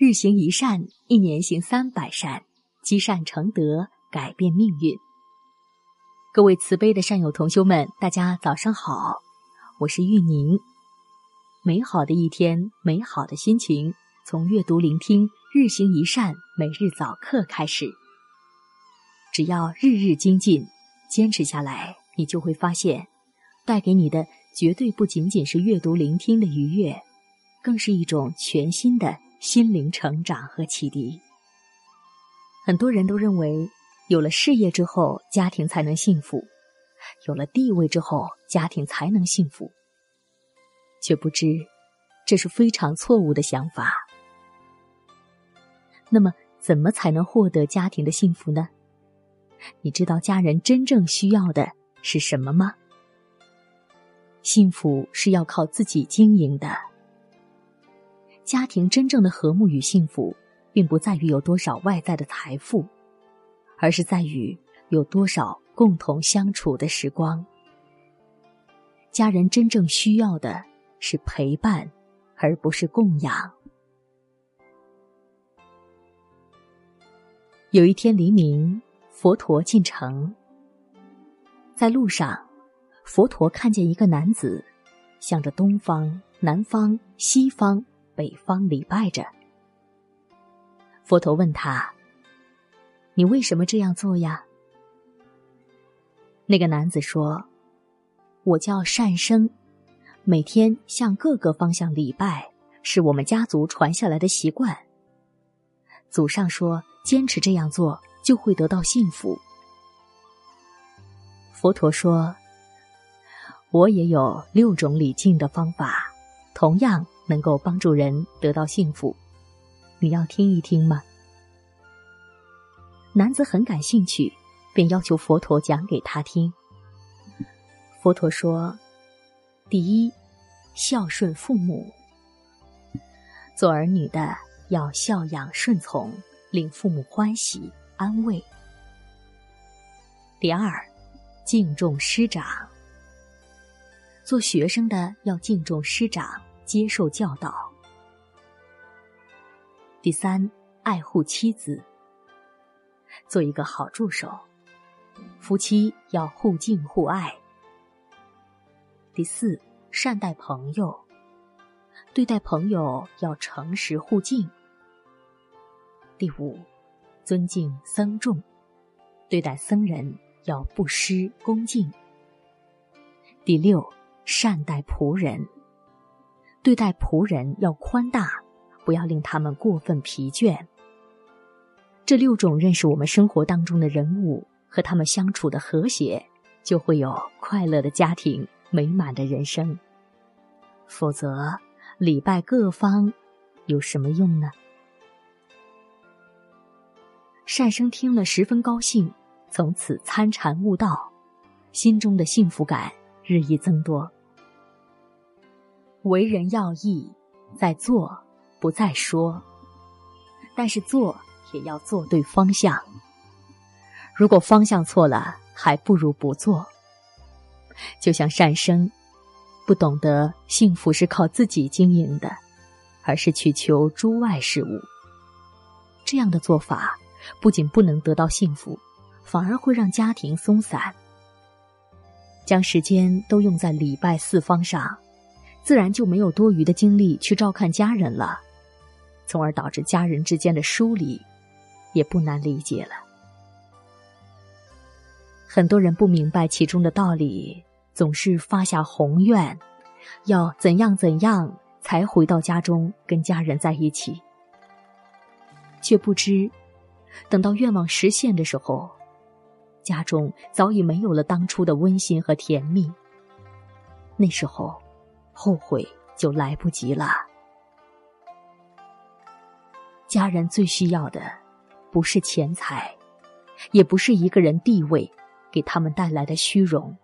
日行一善，一年行三百善，积善成德，改变命运。各位慈悲的善友同修们，大家早上好，我是玉宁。美好的一天，美好的心情，从阅读、聆听、日行一善每日早课开始。只要日日精进，坚持下来，你就会发现，带给你的绝对不仅仅是阅读、聆听的愉悦，更是一种全新的。心灵成长和启迪。很多人都认为，有了事业之后，家庭才能幸福；有了地位之后，家庭才能幸福。却不知，这是非常错误的想法。那么，怎么才能获得家庭的幸福呢？你知道家人真正需要的是什么吗？幸福是要靠自己经营的。家庭真正的和睦与幸福，并不在于有多少外在的财富，而是在于有多少共同相处的时光。家人真正需要的是陪伴，而不是供养。有一天黎明，佛陀进城，在路上，佛陀看见一个男子，向着东方、南方、西方。北方礼拜着，佛陀问他：“你为什么这样做呀？”那个男子说：“我叫善生，每天向各个方向礼拜，是我们家族传下来的习惯。祖上说，坚持这样做就会得到幸福。”佛陀说：“我也有六种礼敬的方法，同样。”能够帮助人得到幸福，你要听一听吗？男子很感兴趣，便要求佛陀讲给他听。佛陀说：“第一，孝顺父母。做儿女的要孝养顺从，令父母欢喜安慰。第二，敬重师长。做学生的要敬重师长。”接受教导。第三，爱护妻子，做一个好助手。夫妻要互敬互爱。第四，善待朋友，对待朋友要诚实互敬。第五，尊敬僧众，对待僧人要不失恭敬。第六，善待仆人。对待仆人要宽大，不要令他们过分疲倦。这六种认识我们生活当中的人物和他们相处的和谐，就会有快乐的家庭、美满的人生。否则，礼拜各方有什么用呢？善生听了十分高兴，从此参禅悟道，心中的幸福感日益增多。为人要义，在做不在说，但是做也要做对方向。如果方向错了，还不如不做。就像善生，不懂得幸福是靠自己经营的，而是去求诸外事物。这样的做法不仅不能得到幸福，反而会让家庭松散。将时间都用在礼拜四方上。自然就没有多余的精力去照看家人了，从而导致家人之间的疏离，也不难理解了。很多人不明白其中的道理，总是发下宏愿，要怎样怎样才回到家中跟家人在一起，却不知等到愿望实现的时候，家中早已没有了当初的温馨和甜蜜。那时候。后悔就来不及了。家人最需要的，不是钱财，也不是一个人地位给他们带来的虚荣。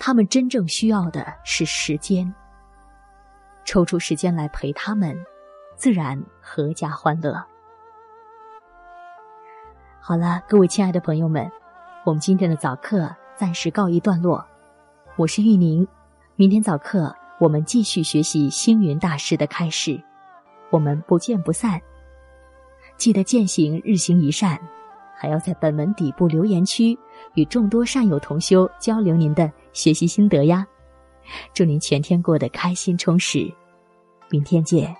他们真正需要的是时间。抽出时间来陪他们，自然阖家欢乐。好了，各位亲爱的朋友们，我们今天的早课暂时告一段落。我是玉宁。明天早课，我们继续学习星云大师的开示。我们不见不散。记得践行日行一善，还要在本文底部留言区与众多善友同修交流您的学习心得呀！祝您全天过得开心充实，明天见。